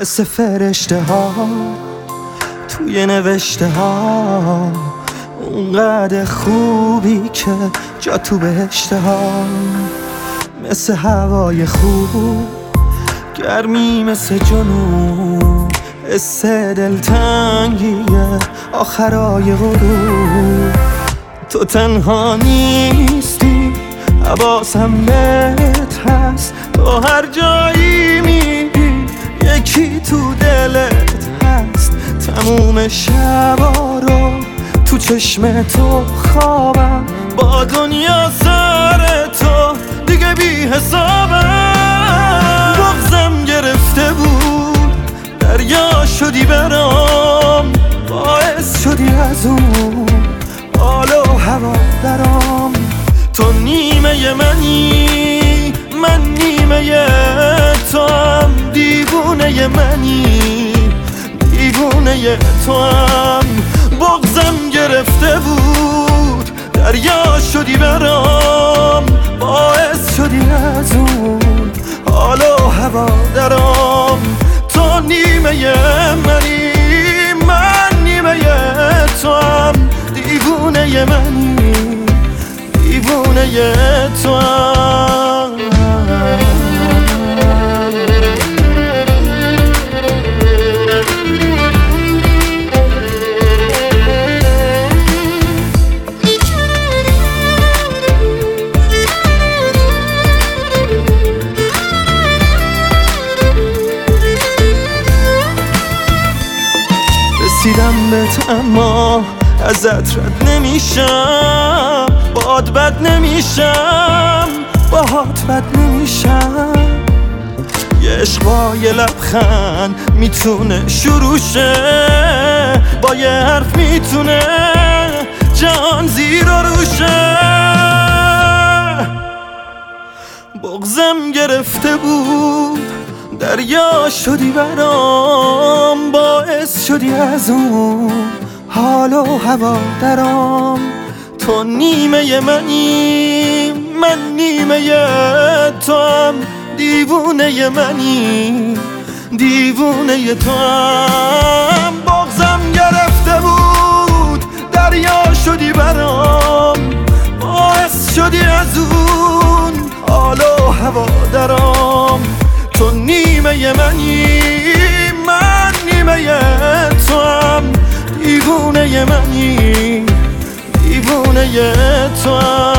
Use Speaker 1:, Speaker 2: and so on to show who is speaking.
Speaker 1: مثل فرشته ها توی نوشته ها. اونقدر خوبی که جا تو بهشته ها. مثل هوای خوب گرمی مثل جنوب حس دلتنگیه آخرای غروب. تو تنها نیستی حواسم بهت هست. تو هر جایی تموم شبا رو تو چشم تو خوابم. با دنیا سر تو دیگه بی حسابم. بغزم گرفته بود دریا شدی برام. باعث شدی از اون حال و هوا درام. تو نیمه منی من نیمه تو هم دیوونه منی. تو هم. بغزم گرفته بود. دریا شدی برام. باعث شدی از اون. حال و هوا درام. تو نیمه منی. من نیمه تو هم. دیوونه منی. دیوونه تو هم. رسیدم بهت اما ازت رد نمیشم باد بد نمیشم باهات بد نمیشم. یه عشق با یه لبخند می‌تونه شروع شه با یه حرف می‌تونه جان زیر و روشه بغزم گرفته بود دریا شدی برام باعث شدی از اون حال و هوا درام. تو نیمه منی من نیمه تو هم دیوونه منی دیوونه تو هم بغزم گرفته بود دریا شدی برام. باعث شدی از اون حال و هوا درام. تو نیمه منی دیوونه منی دیوونه تو. هم